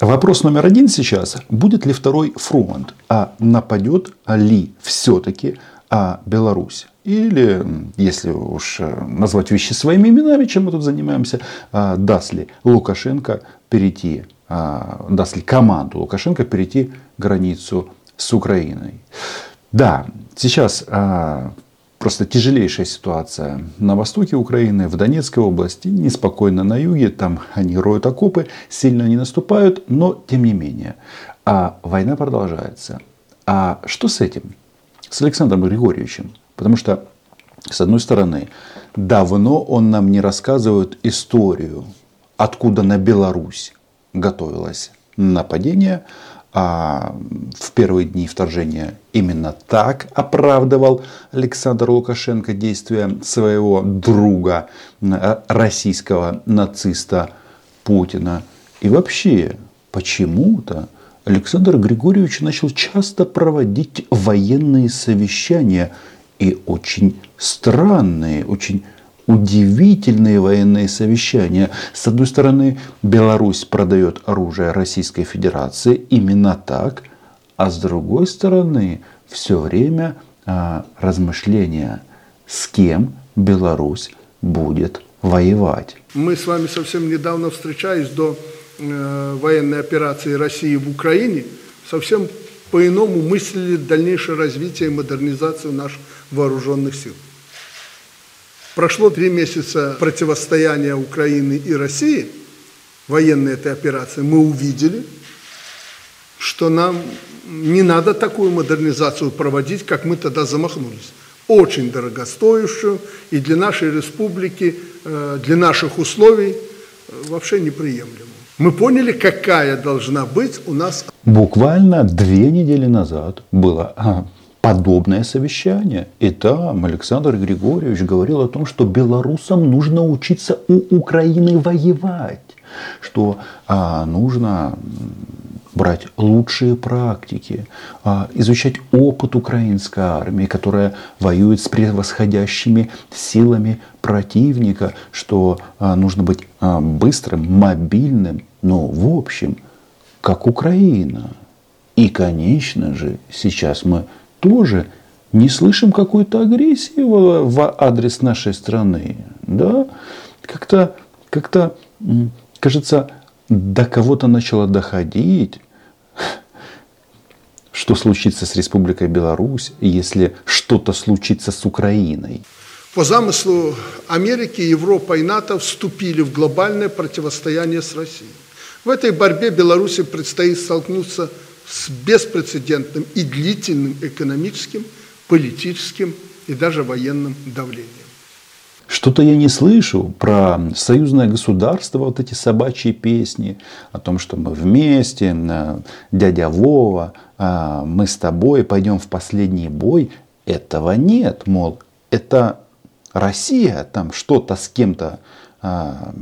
Вопрос номер один сейчас. Будет ли второй фронт? А нападет ли все-таки а Беларусь? Или, если уж э, назвать вещи своими именами, чем мы тут занимаемся, а, даст ли Лукашенко перейти, а, даст ли команду Лукашенко перейти границу с Украиной? Да, сейчас а, просто тяжелейшая ситуация на востоке Украины, в Донецкой области, неспокойно на юге, там они роют окопы, сильно не наступают, но тем не менее. А война продолжается. А что с этим? С Александром Григорьевичем. Потому что, с одной стороны, давно он нам не рассказывает историю, откуда на Беларусь готовилось нападение, а в первые дни вторжения именно так оправдывал Александр Лукашенко действия своего друга, э, российского нациста Путина. И вообще, почему-то Александр Григорьевич начал часто проводить военные совещания и очень странные, очень удивительные военные совещания. С одной стороны, Беларусь продает оружие Российской Федерации именно так, а с другой стороны, все время а, размышления, с кем Беларусь будет воевать. Мы с вами совсем недавно встречались до э, военной операции России в Украине, совсем по-иному мыслили дальнейшее развитие и модернизацию наших вооруженных сил. Прошло три месяца противостояния Украины и России, военной этой операции, мы увидели, что нам не надо такую модернизацию проводить, как мы тогда замахнулись. Очень дорогостоящую и для нашей республики, э, для наших условий э, вообще неприемлемую. Мы поняли, какая должна быть у нас... Буквально две недели назад было подобное совещание. И там Александр Григорьевич говорил о том, что белорусам нужно учиться у Украины воевать, что а, нужно брать лучшие практики, а, изучать опыт украинской армии, которая воюет с превосходящими силами противника, что а, нужно быть а, быстрым, мобильным, но в общем, как Украина. И, конечно же, сейчас мы тоже не слышим какой-то агрессии в, в адрес нашей страны. Да? Как-то, как-то, кажется, до кого-то начало доходить, что случится с Республикой Беларусь, если что-то случится с Украиной. По замыслу Америки, Европа и НАТО вступили в глобальное противостояние с Россией. В этой борьбе Беларуси предстоит столкнуться с беспрецедентным и длительным экономическим, политическим и даже военным давлением. Что-то я не слышу про союзное государство, вот эти собачьи песни о том, что мы вместе, дядя Вова, а, мы с тобой пойдем в последний бой. Этого нет, мол, это Россия там что-то с кем-то а,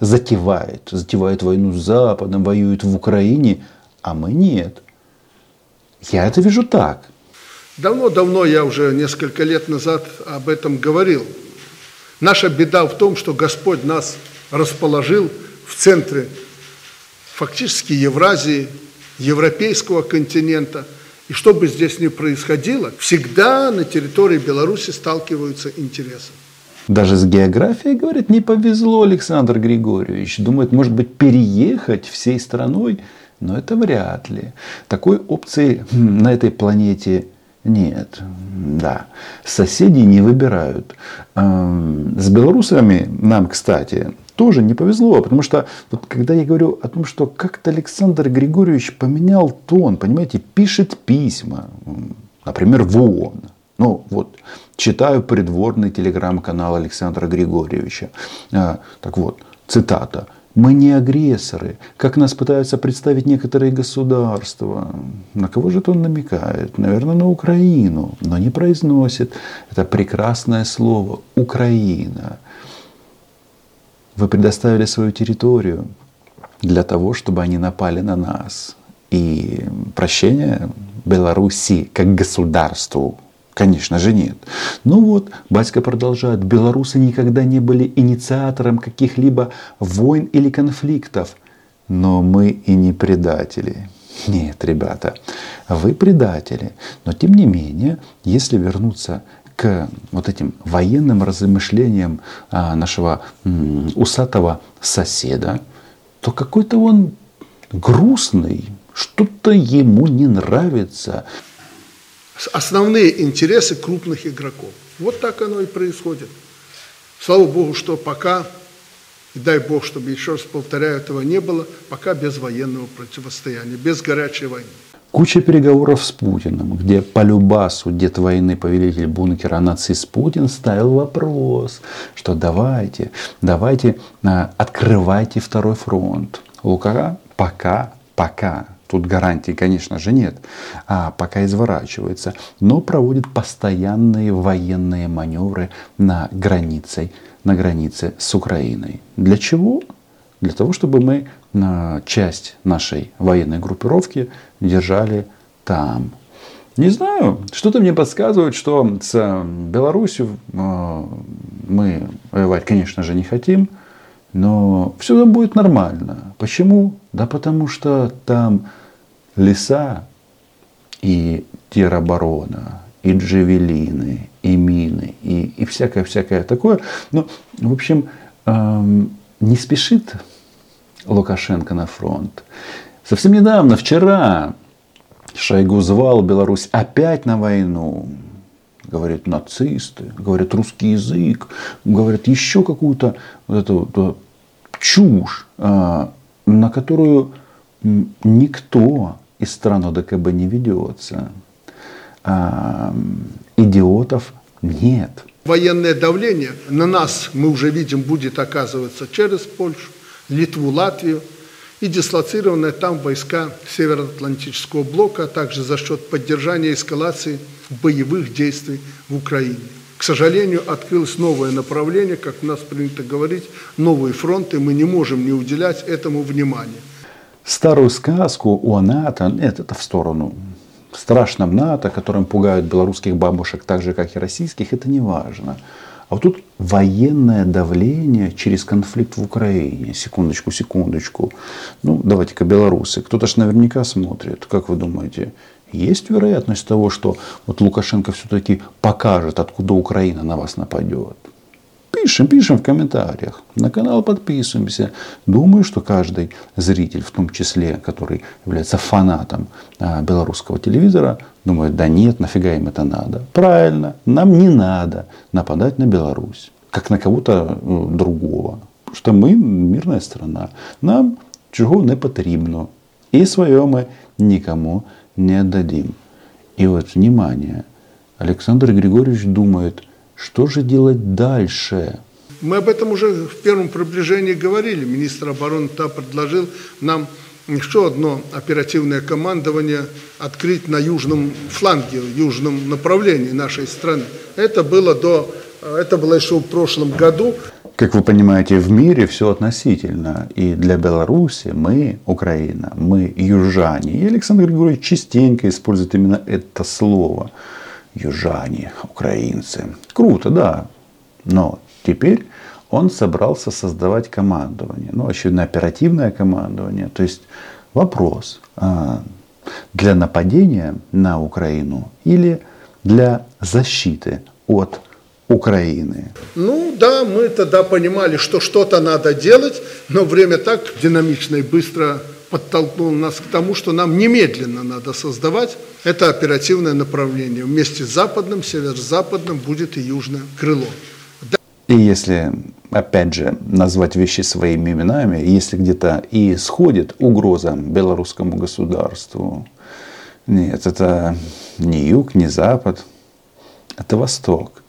затевает, затевает войну с Западом, воюет в Украине, а мы нет. Я это вижу так. Давно-давно я уже несколько лет назад об этом говорил. Наша беда в том, что Господь нас расположил в центре фактически Евразии, европейского континента. И что бы здесь ни происходило, всегда на территории Беларуси сталкиваются интересы. Даже с географией, говорит, не повезло Александр Григорьевич. Думает, может быть, переехать всей страной – но это вряд ли. Такой опции на этой планете нет. Да. Соседей не выбирают. С белорусами нам, кстати, тоже не повезло, потому что вот когда я говорю о том, что как-то Александр Григорьевич поменял тон, понимаете, пишет письма, например, в ООН. Ну вот, читаю придворный телеграм-канал Александра Григорьевича. А, так вот, цитата. Мы не агрессоры, как нас пытаются представить некоторые государства. На кого же это он намекает? Наверное, на Украину, но не произносит это прекрасное слово «Украина». Вы предоставили свою территорию для того, чтобы они напали на нас. И прощение Беларуси как государству Конечно же нет. Ну вот, батька продолжает. Белорусы никогда не были инициатором каких-либо войн или конфликтов. но мы и не предатели. Нет, ребята, вы предатели. Но тем не менее, если вернуться к вот этим военным размышлениям а, нашего усатого соседа, то какой-то он грустный, что-то ему не нравится. Основные интересы крупных игроков. Вот так оно и происходит. Слава Богу, что пока, и дай Бог, чтобы еще раз повторяю, этого не было, пока без военного противостояния, без горячей войны. Куча переговоров с Путиным, где по любасу дед войны, повелитель бункера нацист Путин ставил вопрос, что давайте, давайте, а, открывайте второй фронт. Лука пока, пока, тут гарантий, конечно же, нет, а пока изворачивается, но проводит постоянные военные маневры на границе, на границе с Украиной. Для чего? Для того, чтобы мы часть нашей военной группировки держали там. Не знаю, что-то мне подсказывает, что с Беларусью э, мы воевать, конечно же, не хотим, но все там будет нормально. Почему? Да потому что там леса и тероборона, и джевелины, и мины, и, и всякое-всякое такое. Но, в общем, эм, не спешит Лукашенко на фронт. Совсем недавно, вчера, Шойгу звал Беларусь опять на войну. Говорит, нацисты, говорят, русский язык, говорят, еще какую-то вот эту вот, чушь, а, на которую никто из стран ОДКБ не ведется. А, идиотов нет. Военное давление на нас, мы уже видим, будет оказываться через Польшу, Литву, Латвию и дислоцированные там войска Североатлантического блока, а также за счет поддержания эскалации боевых действий в Украине. К сожалению, открылось новое направление, как у нас принято говорить, новые фронты, мы не можем не уделять этому внимания. Старую сказку о НАТО, нет, это в сторону, страшном НАТО, которым пугают белорусских бабушек так же, как и российских, это не важно. А вот тут военное давление через конфликт в Украине. Секундочку, секундочку. Ну, давайте-ка белорусы. Кто-то ж наверняка смотрит. Как вы думаете, есть вероятность того, что вот Лукашенко все-таки покажет, откуда Украина на вас нападет? Пишем, пишем в комментариях. На канал подписываемся. Думаю, что каждый зритель, в том числе, который является фанатом а, белорусского телевизора, думает, да нет, нафига им это надо. Правильно, нам не надо нападать на Беларусь, как на кого-то ну, другого. Потому что мы мирная страна. Нам чего не потрібно. И свое мы никому не отдадим. И вот, внимание, Александр Григорьевич думает – что же делать дальше? Мы об этом уже в первом приближении говорили. Министр обороны ТА предложил нам еще одно оперативное командование открыть на южном фланге, южном направлении нашей страны. Это было, до, это было еще в прошлом году. Как вы понимаете, в мире все относительно. И для Беларуси мы, Украина, мы южане. И Александр Григорьевич частенько использует именно это слово южане, украинцы. Круто, да. Но теперь он собрался создавать командование. Ну, очевидно, оперативное командование. То есть вопрос, а, для нападения на Украину или для защиты от Украины? Ну да, мы тогда понимали, что что-то надо делать, но время так динамично и быстро подтолкнул нас к тому, что нам немедленно надо создавать это оперативное направление. Вместе с западным, северо-западным будет и южное крыло. И если, опять же, назвать вещи своими именами, если где-то и сходит угроза белорусскому государству, нет, это не юг, не запад, это восток.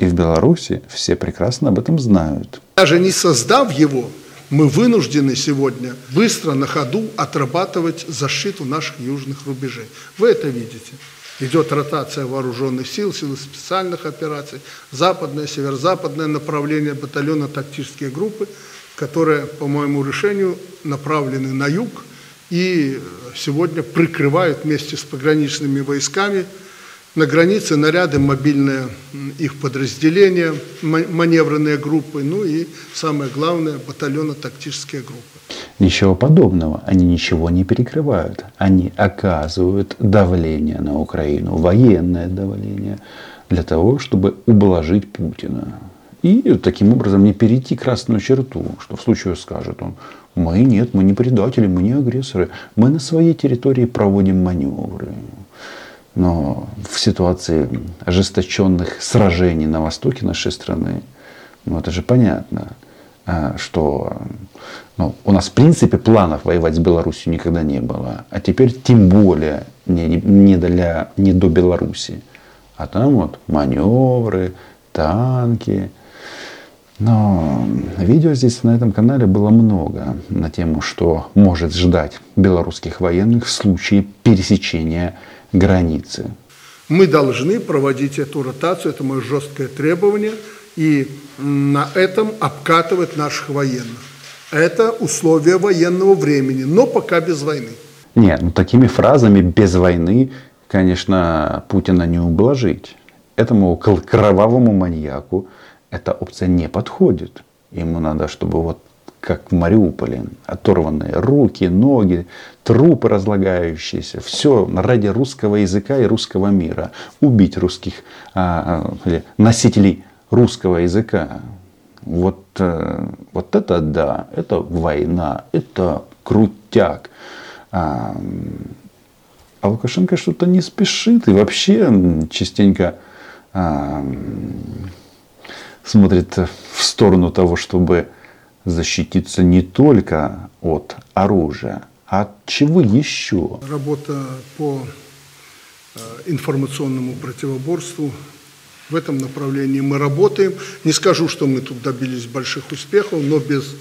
И в Беларуси все прекрасно об этом знают. Даже не создав его, мы вынуждены сегодня быстро на ходу отрабатывать защиту наших южных рубежей. Вы это видите. Идет ротация вооруженных сил, силы специальных операций, западное, северо-западное направление батальона тактические группы, которые, по моему решению, направлены на юг и сегодня прикрывают вместе с пограничными войсками На границе наряды, мобильные их подразделения, маневренные группы, ну и самое главное, батальонно-тактические группы. Ничего подобного. Они ничего не перекрывают. Они оказывают давление на Украину, военное давление, для того, чтобы ублажить Путина. И таким образом не перейти красную черту, что в случае скажет он, мы нет, мы не предатели, мы не агрессоры, мы на своей территории проводим маневры. Но в ситуации ожесточенных сражений на востоке нашей страны, ну это же понятно, а, что ну, у нас в принципе планов воевать с Беларусью никогда не было. А теперь тем более не, не, для, не до Беларуси. А там вот маневры, танки. Но видео здесь на этом канале было много на тему, что может ждать белорусских военных в случае пересечения границы. Мы должны проводить эту ротацию, это мое жесткое требование, и на этом обкатывать наших военных. Это условия военного времени, но пока без войны. Нет, ну такими фразами без войны, конечно, Путина не ублажить. Этому кровавому маньяку эта опция не подходит. Ему надо, чтобы вот как в Мариуполе. Оторванные руки, ноги, трупы разлагающиеся. Все ради русского языка и русского мира. Убить русских а, а носителей русского языка. Вот, э, вот это да, это война, это крутяк. А, а Лукашенко что-то не спешит и вообще частенько а, смотрит в сторону того, чтобы защититься не только от оружия, а от чего еще? Работа по э, информационному противоборству. В этом направлении мы работаем. Не скажу, что мы тут добились больших успехов, но без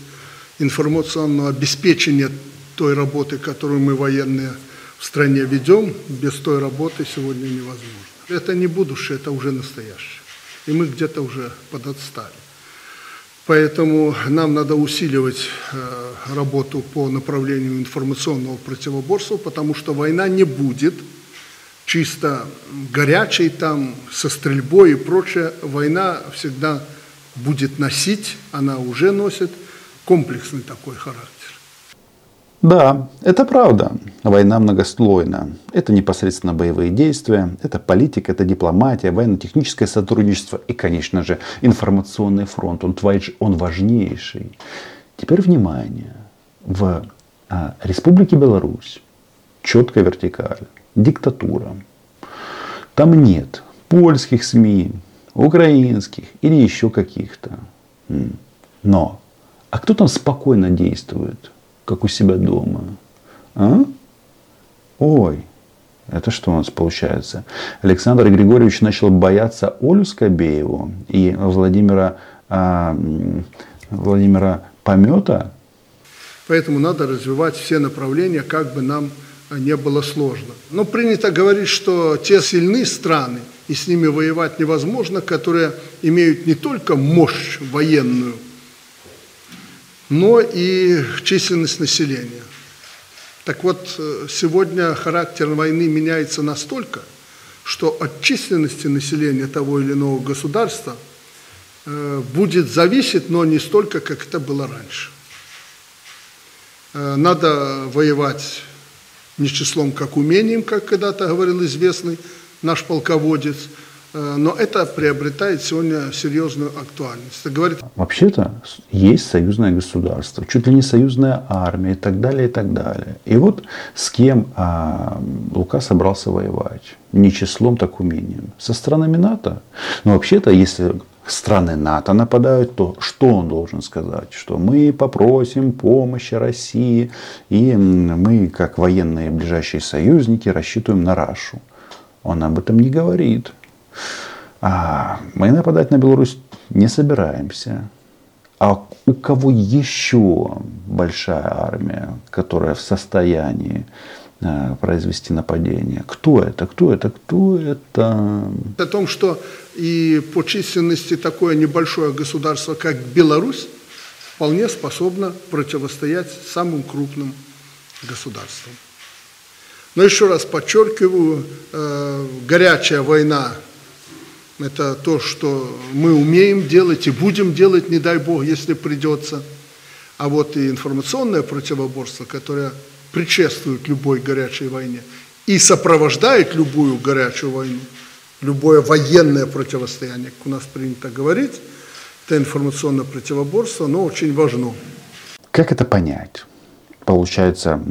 информационного обеспечения той работы, которую мы военные в стране ведем, без той работы сегодня невозможно. Это не будущее, это уже настоящее. И мы где-то уже подотстали. Поэтому нам надо усиливать э, работу по направлению информационного противоборства, потому что война не будет чисто горячей там, со стрельбой и прочее. Война всегда будет носить, она уже носит комплексный такой характер. Да, это правда. Война многослойна. Это непосредственно боевые действия, это политика, это дипломатия, военно-техническое сотрудничество и, конечно же, информационный фронт. Он, он важнейший. Теперь внимание. В а, Республике Беларусь четкая вертикаль, диктатура. Там нет польских СМИ, украинских или еще каких-то. Но, а кто там спокойно действует? Как у себя дома. А? Ой, это что у нас получается? Александр Григорьевич начал бояться Олю Скобееву и Владимира, а, Владимира Помета. Поэтому надо развивать все направления, как бы нам не было сложно. Но принято говорить, что те сильные страны, и с ними воевать невозможно, которые имеют не только мощь военную – но и численность населения. Так вот, э, сегодня характер войны меняется настолько, что от численности населения того или иного государства э, будет зависеть, но не столько, как это было раньше. Э, надо воевать не числом, как умением, как когда-то говорил известный наш полководец – но это приобретает сегодня серьезную актуальность. Это говорит... Вообще-то есть союзное государство, чуть ли не союзная армия и так далее, и так далее. И вот с кем а, Лука собрался воевать? Не числом, так умением. Со странами НАТО. Но вообще-то, если страны НАТО нападают, то что он должен сказать? Что мы попросим помощи России, и мы, как военные ближайшие союзники, рассчитываем на Рашу. Он об этом не говорит. А мы нападать на Беларусь не собираемся. А у кого еще большая армия, которая в состоянии э, произвести нападение? Кто это? Кто это? Кто это? О том, что и по численности такое небольшое государство, как Беларусь, вполне способно противостоять самым крупным государствам. Но еще раз подчеркиваю, э, горячая война – это то, что мы умеем делать и будем делать, не дай бог, если придется. А вот и информационное противоборство, которое предшествует любой горячей войне и сопровождает любую горячую войну, любое военное противостояние, как у нас принято говорить, это информационное противоборство, но очень важно. Как это понять? Получается,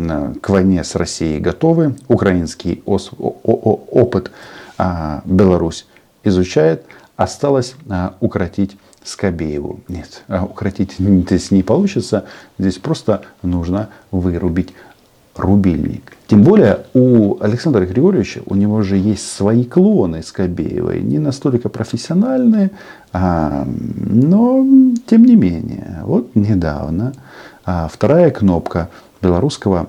к войне с Россией готовы, украинский опыт а, Беларусь изучает, осталось а, укротить Скобееву. Нет, а укротить здесь не получится, здесь просто нужно вырубить рубильник. Тем более у Александра Григорьевича, у него же есть свои клоны Скобеевой, не настолько профессиональные, а, но тем не менее. Вот недавно а, вторая кнопка белорусского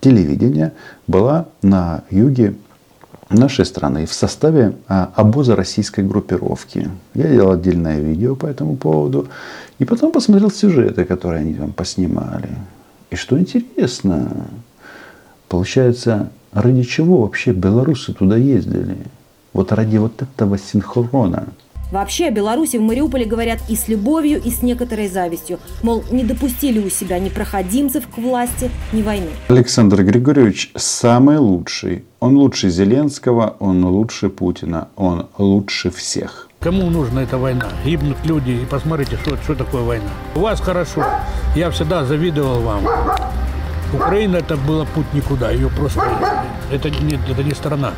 телевидения была на юге нашей страны в составе а, обоза российской группировки. Я делал отдельное видео по этому поводу. И потом посмотрел сюжеты, которые они там поснимали. И что интересно, получается, ради чего вообще белорусы туда ездили? Вот ради вот этого синхрона. Вообще о Беларуси в Мариуполе говорят и с любовью, и с некоторой завистью. Мол, не допустили у себя ни проходимцев к власти, ни войны. Александр Григорьевич самый лучший. Он лучше Зеленского, он лучше Путина, он лучше всех. Кому нужна эта война? Гибнут люди, и посмотрите, что, что такое война. У вас хорошо. Я всегда завидовал вам. Украина это было путь никуда. Ее просто... Это не, это не страна.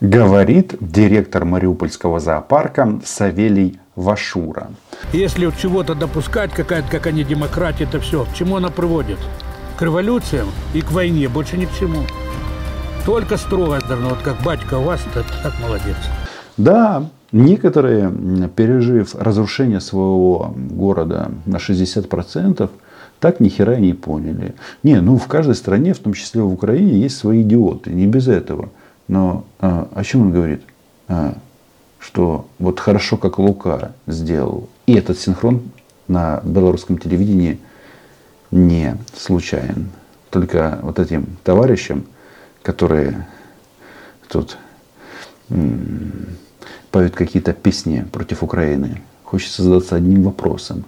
Говорит директор Мариупольского зоопарка Савелий Вашура. Если чего-то допускать, какая-то, как они демократия, это все, к чему она приводит? К революциям и к войне, больше ни к чему. Только строгость должна, вот как батька у вас, это так молодец. Да, Некоторые, пережив разрушение своего города на 60%, так ни хера и не поняли. Не, ну в каждой стране, в том числе в Украине, есть свои идиоты. Не без этого. Но а, о чем он говорит? А, что вот хорошо, как Лука сделал. И этот синхрон на белорусском телевидении не случайен. Только вот этим товарищам, которые тут поют какие-то песни против Украины, хочется задаться одним вопросом.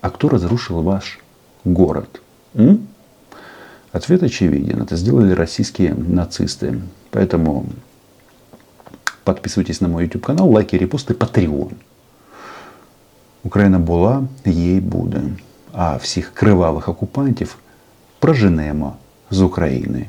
А кто разрушил ваш город? М? Ответ очевиден. Это сделали российские нацисты. Поэтому подписывайтесь на мой YouTube канал, лайки, репосты, Patreon. Україна була, їй буде. А всіх кривавих окупантів проженемо з України.